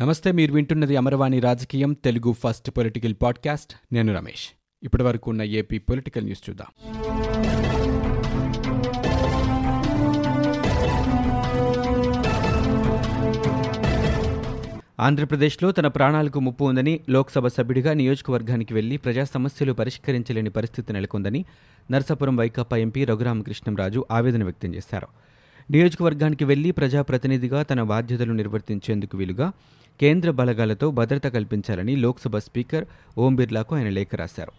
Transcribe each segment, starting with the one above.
నమస్తే మీరు వింటున్నది అమరవాణి రాజకీయం తెలుగు ఫస్ట్ పొలిటికల్ పాడ్కాస్ట్. నేను రమేష్. ఇప్పటి వరకు ఉన్న ఏపీ పొలిటికల్ న్యూస్ చూద్దాం. ఆంధ్రప్రదేశ్లో తన ప్రాణాలకు ముప్పు ఉందని లోక్సభ సభ్యుడిగా నియోజకవర్గానికి వెళ్ళి ప్రజా సమస్యలు పరిష్కరించలేని పరిస్థితి నెలకొందని నరసాపురం వైకాపా ఎంపీ రఘురామకృష్ణంరాజు ఆవేదన వ్యక్తం చేశారు. నియోజకవర్గానికి వెళ్ళి ప్రజాప్రతినిధిగా తన బాధ్యతలు నిర్వర్తించేందుకు వీలుగా కేంద్ర బలగాలతో భద్రత కల్పించాలని లోక్సభ స్పీకర్ ఓం బిర్లాకు ఆయన లేఖ రాశారు.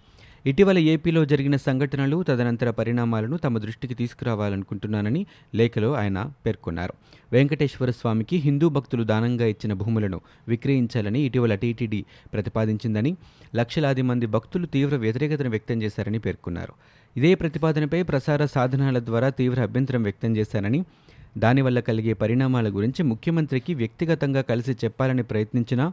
ఇటీవల ఏపీలో జరిగిన సంఘటనలు తదనంతర పరిణామాలను తమ దృష్టికి తీసుకురావాలనుకుంటున్నానని లేఖలో ఆయన పేర్కొన్నారు. వెంకటేశ్వర స్వామికి హిందూ భక్తులు దానంగా ఇచ్చిన భూములను విక్రయించాలని ఇటీవల టీటీడీ ప్రతిపాదించిందని లక్షలాది మంది భక్తులు తీవ్ర వ్యతిరేకతను వ్యక్తం చేశారని పేర్కొన్నారు. ఇదే ప్రతిపాదనపై ప్రసార సాధనాల ద్వారా తీవ్ర అభ్యంతరం వ్యక్తం చేశారని దానివల్ల కలిగే పరిణామాల గురించి ముఖ్యమంత్రికి వ్యక్తిగతంగా కలిసి చెప్పాలని ప్రయత్నించినా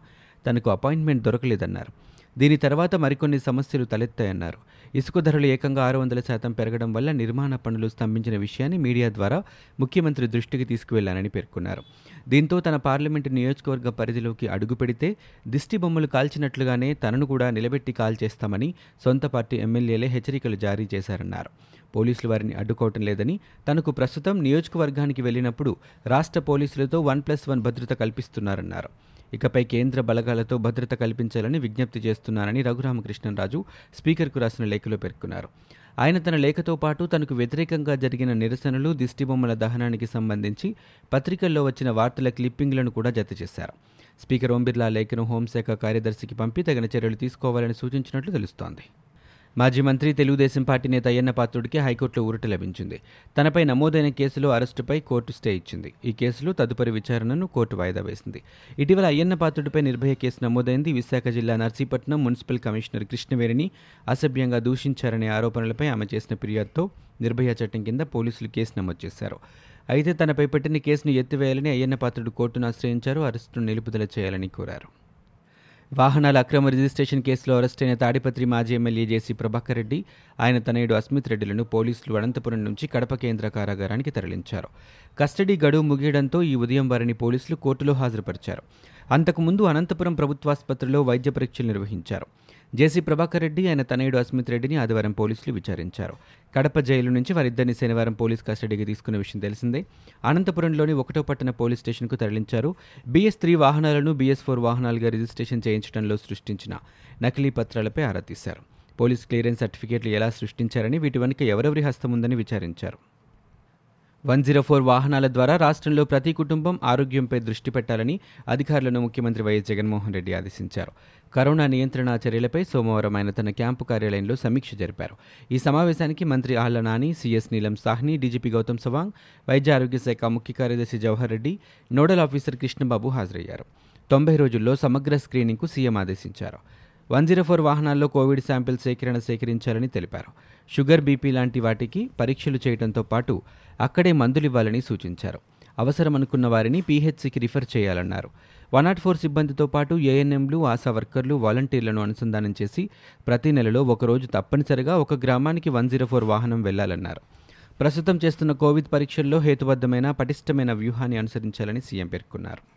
తనకు అపాయింట్మెంట్ దొరకలేదన్నారు. దీని తర్వాత మరికొన్ని సమస్యలు తలెత్తాయన్నారు. ఇసుక ధరలు ఏకంగా ఆరు వందల శాతం పెరగడం వల్ల నిర్మాణ పనులు స్తంభించిన విషయాన్ని మీడియా ద్వారా ముఖ్యమంత్రి దృష్టికి తీసుకువెళ్ళానని పేర్కొన్నారు. దీంతో తన పార్లమెంటు నియోజకవర్గ పరిధిలోకి అడుగు పెడితే దిష్టి బొమ్మలు కాల్చినట్లుగానే తనను కూడా నిలబెట్టి కాల్ చేస్తామని సొంత పార్టీ ఎమ్మెల్యేలే హెచ్చరికలు జారీ చేశారన్నారు. పోలీసులు వారిని అడ్డుకోవటం లేదని తనకు ప్రస్తుతం నియోజకవర్గానికి వెళ్ళినప్పుడు రాష్ట్ర పోలీసులతో వన్ ప్లస్ వన్ భద్రత కల్పిస్తున్నారన్నారు. ఇకపై కేంద్ర బలగాలతో భద్రత కల్పించాలని విజ్ఞప్తి చేస్తున్నానని రఘురామకృష్ణరాజు స్పీకర్కు రాసిన లేఖలో పేర్కొన్నారు. ఆయన తన లేఖతో పాటు తనకు వ్యతిరేకంగా జరిగిన నిరసనలు దిష్టిబొమ్మల దహనానికి సంబంధించి పత్రికల్లో వచ్చిన వార్తల క్లిప్పింగ్లను కూడా జత చేశారు. స్పీకర్ ఓం బిర్లా లేఖను హోంశాఖ కార్యదర్శికి పంపి తగిన చర్యలు తీసుకోవాలని సూచించినట్లు తెలుస్తోంది. మాజీ మంత్రి తెలుగుదేశం పార్టీ నేత అయ్యన్న పాత్రుడికి హైకోర్టులో ఊరట లభించింది. తనపై నమోదైన కేసులో అరెస్టుపై కోర్టు స్టే ఇచ్చింది. ఈ కేసులో తదుపరి విచారణను కోర్టు వాయిదా వేసింది. ఇటీవల అయ్యన్న పాత్రుడిపై నిర్భయ కేసు నమోదైంది. విశాఖ జిల్లా నర్సీపట్నం మున్సిపల్ కమిషనర్ కృష్ణవేణిని అసభ్యంగా దూషించారనే ఆరోపణలపై ఆమె చేసిన ఫిర్యాదుతో నిర్భయ చట్టం కింద పోలీసులు కేసు నమోదు చేశారు. అయితే తనపై పెట్టిన కేసును ఎత్తివేయాలని అయ్యన్న పాత్రుడు కోర్టును ఆశ్రయించారు. అరెస్టును నిలుపుదల చేయాలని కోరారు. వాహనాల అక్రమ రిజిస్ట్రేషన్ కేసులో అరెస్టైన తాడిపత్రి మాజీ ఎమ్మెల్యే జేసీ ప్రభాకర్ రెడ్డి ఆయన తనయుడు అస్మిత్ రెడ్డిలను పోలీసులు అనంతపురం నుంచి కడప కేంద్ర కారాగారానికి తరలించారు. కస్టడీ గడువు ముగియడంతో ఈ ఉదయం వారిని పోలీసులు కోర్టులో హాజరుపరిచారు. అంతకుముందు అనంతపురం ప్రభుత్వాసుపత్రిలో వైద్య పరీక్షలు నిర్వహించారు. జేసీ ప్రభాకర్ రెడ్డి ఆయన తనయుడు అస్మిత్ రెడ్డిని ఆదివారం పోలీసులు విచారించారు. కడప జైలు నుంచి వారిద్దరిని శనివారం పోలీస్ కస్టడీకి తీసుకున్న విషయం తెలిసిందే. అనంతపురంలోని ఒకటో పట్టణ పోలీస్ స్టేషన్కు తరలించారు. బీఎస్ త్రీ వాహనాలను బీఎస్ ఫోర్ వాహనాలుగా రిజిస్ట్రేషన్ చేయించడంలో సృష్టించిన నకిలీ పత్రాలపై ఆరా తీశారు. పోలీస్ క్లియరెన్స్ సర్టిఫికేట్లు ఎలా సృష్టించారని వీటి వెనుక ఎవరెవరి హస్తం ఉందని విచారించారు. వన్ జీరో ఫోర్ వాహనాల ద్వారా రాష్ట్రంలో ప్రతి కుటుంబం ఆరోగ్యంపై దృష్టి పెట్టాలని అధికారులను ముఖ్యమంత్రి వైఎస్ జగన్మోహన్ రెడ్డి ఆదేశించారు. కరోనా నియంత్రణ చర్యలపై సోమవారం ఆయన తన క్యాంపు కార్యాలయంలో సమీక్ష జరిపారు. ఈ సమావేశానికి మంత్రి ఆళ్ళ నాని సీఎస్ నీలం సాహ్ని డీజీపీ గౌతమ్ సవాంగ్ వైద్య ఆరోగ్య శాఖ ముఖ్య కార్యదర్శి జవహర్ రెడ్డి నోడల్ ఆఫీసర్ కృష్ణబాబు హాజరయ్యారు. తొంభై రోజుల్లో సమగ్ర స్క్రీనింగ్కు సీఎం ఆదేశించారు. వన్ జీరో ఫోర్ వాహనాల్లో కోవిడ్ శాంపిల్ సేకరణ సేకరించాలని తెలిపారు. షుగర్ బీపీ లాంటి వాటికి పరీక్షలు చేయడంతో పాటు అక్కడే మందులివ్వాలని సూచించారు. అవసరమనుకున్న వారిని పీహెచ్సికి రిఫర్ చేయాలన్నారు. వన్ నాట్ ఫోర్ సిబ్బందితో పాటు ఏఎన్ఎంలు ఆశా వర్కర్లు వాలంటీర్లను అనుసంధానం చేసి ప్రతి నెలలో ఒకరోజు తప్పనిసరిగా ఒక గ్రామానికి వన్ జీరో ఫోర్ వాహనం వెళ్ళాలన్నారు. ప్రస్తుతం చేస్తున్న కోవిడ్ పరీక్షల్లో హేతుబద్ధమైన పటిష్టమైన వ్యూహాన్ని అనుసరించాలని సీఎం పేర్కొన్నారు.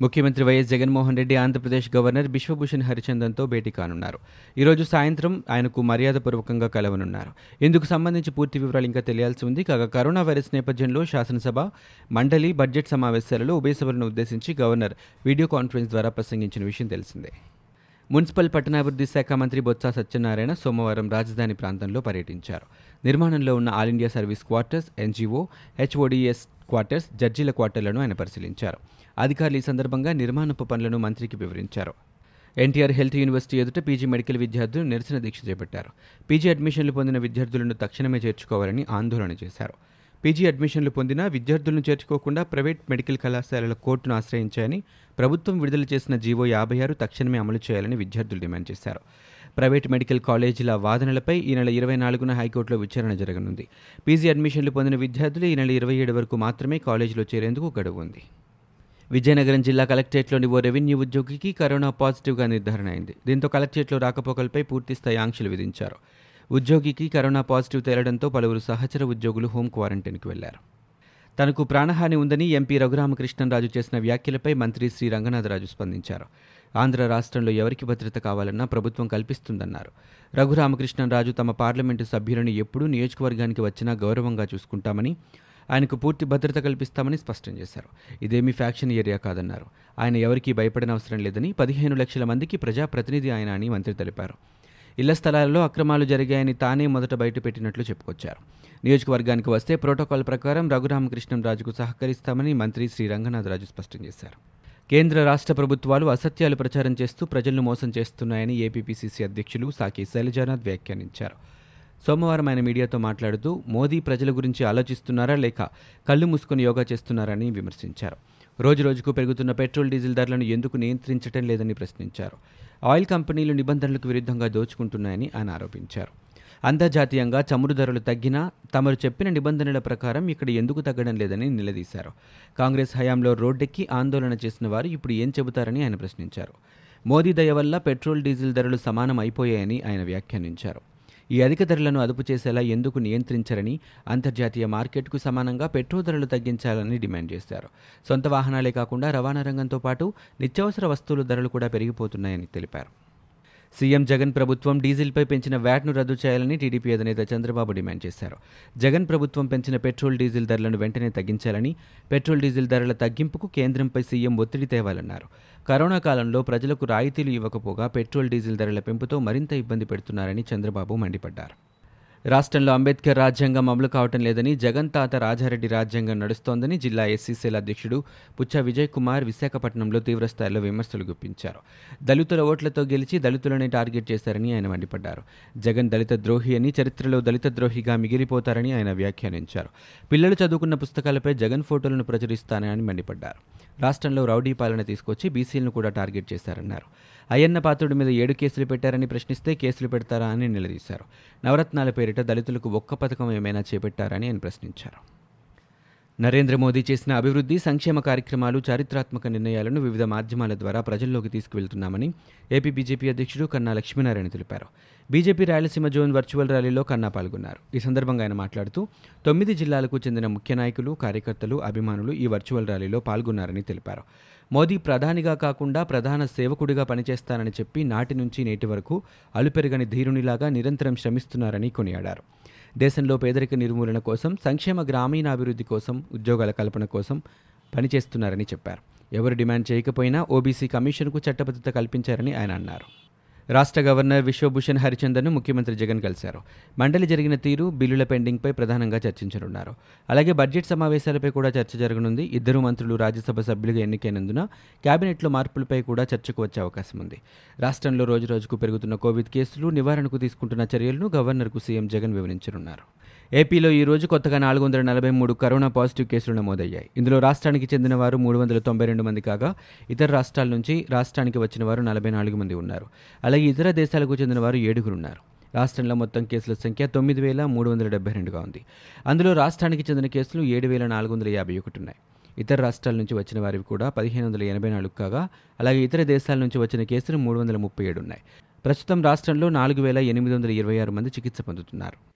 ముఖ్యమంత్రి వైఎస్ జగన్మోహన్ రెడ్డి ఆంధ్రప్రదేశ్ గవర్నర్ బిశ్వభూషణ్ హరిచందన్తో భేటీ కానున్నారు. ఈరోజు సాయంత్రం ఆయనకు మర్యాదపూర్వకంగా కలవనున్నారు. ఇందుకు సంబంధించి పూర్తి వివరాలు ఇంకా తెలియాల్సి ఉంది. కాగా కరోనా వైరస్ నేపథ్యంలో శాసనసభ మండలి బడ్జెట్ సమావేశాలలో ఉభయ సభలను ఉద్దేశించి గవర్నర్ వీడియో కాన్ఫరెన్స్ ద్వారా ప్రసంగించిన విషయం తెలిసిందే. మున్సిపల్ పట్టణాభివృద్ధి శాఖ మంత్రి బొత్స సత్యనారాయణ సోమవారం రాజధాని ప్రాంతంలో పర్యటించారు. నిర్మాణంలో ఉన్న all India service quarters NGO HODs quarters జడ్జీల క్వార్టర్లను ఆయన పరిశీలించారు. అధికారులు ఈ సందర్భంగా నిర్మాణపు పనులను మంత్రికి వివరించారు. ఎన్టీఆర్ హెల్త్ యూనివర్సిటీ ఎదుట పీజీ మెడికల్ విద్యార్థులు నిరసన దీక్ష చేపట్టారు. పీజీ అడ్మిషన్లు పొందిన విద్యార్థులను తక్షణమే చేర్చుకోవాలని ఆందోళన చేశారు. పీజీ అడ్మిషన్లు పొందిన విద్యార్థులను చేర్చుకోకుండా ప్రైవేట్ మెడికల్ కళాశాలల కోర్టును ఆశ్రయించాయని ప్రభుత్వం విడుదల చేసిన జీవో యాభై ఆరు తక్షణమే అమలు చేయాలని విద్యార్థులు డిమాండ్ చేశారు. ప్రైవేట్ మెడికల్ కాలేజీల వాదనలపై ఈ నెల ఇరవై నాలుగున హైకోర్టులో విచారణ జరగనుంది. పీజీ అడ్మిషన్లు పొందిన విద్యార్థులు ఈ నెల ఇరవై ఏడు వరకు మాత్రమే కాలేజీలో చేరేందుకు గడువు ఉంది. విజయనగరం జిల్లా కలెక్టరేట్లోని ఓ రెవెన్యూ ఉద్యోగికి కరోనా పాజిటివ్గా నిర్ధారణ అయింది. దీంతో కలెక్టరేట్లో రాకపోకలపై పూర్తిస్థాయి ఆంక్షలు విధించారు. ఉద్యోగికి కరోనా పాజిటివ్ తేలడంతో పలువురు సహచర ఉద్యోగులు హోం క్వారంటైన్కి వెళ్ళారు. తనకు ప్రాణహాని ఉందని ఎంపీ రఘురామకృష్ణరాజు చేసిన వ్యాఖ్యలపై మంత్రి శ్రీ రంగనాథరాజు స్పందించారు. ఆంధ్ర రాష్ట్రంలో ఎవరికి భద్రత కావాలన్నా ప్రభుత్వం కల్పిస్తుందన్నారు. రఘురామకృష్ణరాజు తమ పార్లమెంటు సభ్యులను ఎప్పుడూ నియోజకవర్గానికి వచ్చినా గౌరవంగా చూసుకుంటామని ఆయనకు పూర్తి భద్రత కల్పిస్తామని స్పష్టం చేశారు. ఇదేమీ ఫ్యాక్షన్ ఏరియా కాదన్నారు. ఆయన ఎవరికీ భయపడనవసరం లేదని పదిహేను లక్షల మందికి ప్రజాప్రతినిధి ఆయన అని మంత్రి తెలిపారు. ఇళ్ళ స్థలాల్లో అక్రమాలు జరిగాయని తానే మొదట బయటపెట్టినట్లు చెప్పుకొచ్చారు. నియోజకవర్గానికి వస్తే ప్రోటోకాల్ ప్రకారం రఘురామకృష్ణంరాజుకు సహకరిస్తామని మంత్రి శ్రీ రంగనాథరాజు స్పష్టం చేశారు. కేంద్ర రాష్ట్ర ప్రభుత్వాలు అసత్యాలు ప్రచారం చేస్తూ ప్రజలను మోసం చేస్తున్నాయని ఏపీపీసీసీ అధ్యక్షులు సాకి శైలజానాథ్ వ్యాఖ్యానించారు. సోమవారం ఆయన మీడియాతో మాట్లాడుతూ మోదీ ప్రజల గురించి ఆలోచిస్తున్నారా లేక కళ్ళు మూసుకొని యోగా చేస్తున్నారని విమర్శించారు. రోజురోజుకు పెరుగుతున్న పెట్రోల్ డీజిల్ ధరలను ఎందుకు నియంత్రించటం లేదని ప్రశ్నించారు. ఆయిల్ కంపెనీలు నిబంధనలకు విరుద్ధంగా దోచుకుంటున్నాయని ఆయన ఆరోపించారు. అంతర్జాతీయంగా చమురు ధరలు తగ్గినా తమరు చెప్పిన నిబంధనల ప్రకారం ఇక్కడ ఎందుకు తగ్గడం లేదని నిలదీశారు. కాంగ్రెస్ హయాంలో రోడ్డెక్కి ఆందోళన చేసిన వారు ఇప్పుడు ఏం చెబుతారని ఆయన ప్రశ్నించారు. మోదీ దయ వల్ల పెట్రోల్ డీజిల్ ధరలు సమానం అయిపోయాయని ఆయన వ్యాఖ్యానించారు. ఈ అధిక ధరలను అదుపు చేసేలా ఎందుకు నియంత్రించరని అంతర్జాతీయ మార్కెట్కు సమానంగా పెట్రోల్ ధరలు తగ్గించాలని డిమాండ్ చేశారు. సొంత వాహనాలే కాకుండా రవాణా రంగంతో పాటు నిత్యావసర వస్తువుల ధరలు కూడా పెరిగిపోతున్నాయని తెలిపారు. సీఎం జగన్ ప్రభుత్వం డీజిల్పై పెంచిన వ్యాట్ను రద్దు చేయాలని టీడీపీ అధినేత చంద్రబాబు డిమాండ్ చేశారు. జగన్ ప్రభుత్వం పెంచిన పెట్రోల్ డీజిల్ ధరలను వెంటనే తగ్గించాలని పెట్రోల్ డీజిల్ ధరల తగ్గింపుకు కేంద్రంపై సీఎం ఒత్తిడి తేవాలన్నారు. కరోనా కాలంలో ప్రజలకు రాయితీలు ఇవ్వకపోగా పెట్రోల్ డీజిల్ ధరల పెంపుతో మరింత ఇబ్బంది పెడుతున్నారని చంద్రబాబు మండిపడ్డారు. రాష్ట్రంలో అంబేద్కర్ రాజ్యాంగం అమలు కావటం లేదని జగన్ తాత రాజారెడ్డి రాజ్యాంగం నడుస్తోందని జిల్లా ఎస్సీసీల అధ్యక్షుడు పుచ్చ విజయ్ కుమార్ విశాఖపట్నంలో తీవ్రస్థాయిలో విమర్శలు గుప్పించారు. దళితుల ఓట్లతో గెలిచి దళితులనే టార్గెట్ చేశారని ఆయన మండిపడ్డారు. జగన్ దళిత ద్రోహి అని చరిత్రలో దళిత ద్రోహిగా మిగిలిపోతారని ఆయన వ్యాఖ్యానించారు. పిల్లలు చదువుకున్న పుస్తకాలపై జగన్ ఫోటోలను ప్రచురిస్తానని మండిపడ్డారు. రాష్ట్రంలో రౌడీ పాలన తీసుకొచ్చి బీసీలను కూడా టార్గెట్ చేశారన్నారు. అయ్యన్న పాత్రుడి మీద ఏడు కేసులు పెట్టారని ప్రశ్నిస్తే కేసులు పెడతారా అని నిలదీశారు. నవరత్నాల పేరిట దళితులకు ఒక్క పథకం ఏమైనా చేపట్టారని ఆయన ప్రశ్నించారు. నరేంద్ర మోదీ చేసిన అభివృద్ధి సంక్షేమ కార్యక్రమాలు చారిత్రాత్మక నిర్ణయాలను వివిధ మాధ్యమాల ద్వారా ప్రజల్లోకి తీసుకువెళ్తున్నామని ఏపీ బీజేపీ అధ్యక్షుడు కన్నా లక్ష్మీనారాయణ తెలిపారు. బీజేపీ రాయలసీమ జోన్ వర్చువల్ ర్యాలీలో కన్నా పాల్గొన్నారు. ఈ సందర్భంగా ఆయన మాట్లాడుతూ తొమ్మిది జిల్లాలకు చెందిన ముఖ్య నాయకులు కార్యకర్తలు అభిమానులు ఈ వర్చువల్ ర్యాలీలో పాల్గొన్నారని తెలిపారు. మోదీ ప్రధానిగా కాకుండా ప్రధాన సేవకుడిగా పనిచేస్తానని చెప్పి నాటి నుంచి నేటి వరకు అలుపెరగని ధీరునిలాగా నిరంతరం శ్రమిస్తున్నారని కొనియాడారు. దేశంలో పేదరిక నిర్మూలన కోసం సంక్షేమ గ్రామీణాభివృద్ధి కోసం ఉద్యోగాల కల్పన కోసం పనిచేస్తున్నారని చెప్పారు. ఎవరు డిమాండ్ చేయకపోయినా ఓబీసీ కమిషన్కు చట్టబద్ధత కల్పించారని ఆయన అన్నారు. రాష్ట్ర గవర్నర్ విశ్వభూషణ్ హరిచందన్ను ముఖ్యమంత్రి జగన్ కలిశారు. మండలి జరిగిన తీరు బిల్లుల పెండింగ్పై ప్రధానంగా చర్చించనున్నారు. అలాగే బడ్జెట్ సమావేశాలపై కూడా చర్చ జరగనుంది. ఇద్దరు మంత్రులు రాజ్యసభ సభ్యులుగా ఎన్నికైనందున కేబినెట్లో మార్పులపై కూడా చర్చకు వచ్చే అవకాశం ఉంది. రాష్ట్రంలో రోజురోజుకు పెరుగుతున్న కోవిడ్ కేసులు నివారణకు తీసుకుంటున్న చర్యలను గవర్నర్కు సీఎం జగన్ వివరించనున్నారు. ఏపీలో ఈ రోజు కొత్తగా నాలుగు వందల నలభై మూడు కరోనా పాజిటివ్ కేసులు నమోదయ్యాయి. ఇందులో రాష్ట్రానికి చెందిన వారు మూడు వందల తొంభై రెండు మంది కాగా ఇతర రాష్ట్రాల నుంచి రాష్ట్రానికి వచ్చిన వారు నలభై నాలుగు మంది ఉన్నారు. అలాగే ఇతర దేశాలకు చెందిన వారు ఏడుగురు ఉన్నారు. రాష్ట్రంలో మొత్తం కేసుల సంఖ్య తొమ్మిది వేల మూడు వందల డెబ్బై రెండుగా ఉంది. అందులో రాష్ట్రానికి చెందిన కేసులు ఏడు వేల నాలుగు వందల యాభై ఒకటి ఉన్నాయి. ఇతర రాష్ట్రాల నుంచి వచ్చిన వారివి కూడా పదిహేను వందల ఎనభై నాలుగు కాగా అలాగే ఇతర దేశాల నుంచి వచ్చిన కేసులు మూడు వందల ముప్పై ఏడు ఉన్నాయి. ప్రస్తుతం రాష్ట్రంలో నాలుగు వేల ఎనిమిది వందల ఇరవై ఆరు మంది చికిత్స పొందుతున్నారు.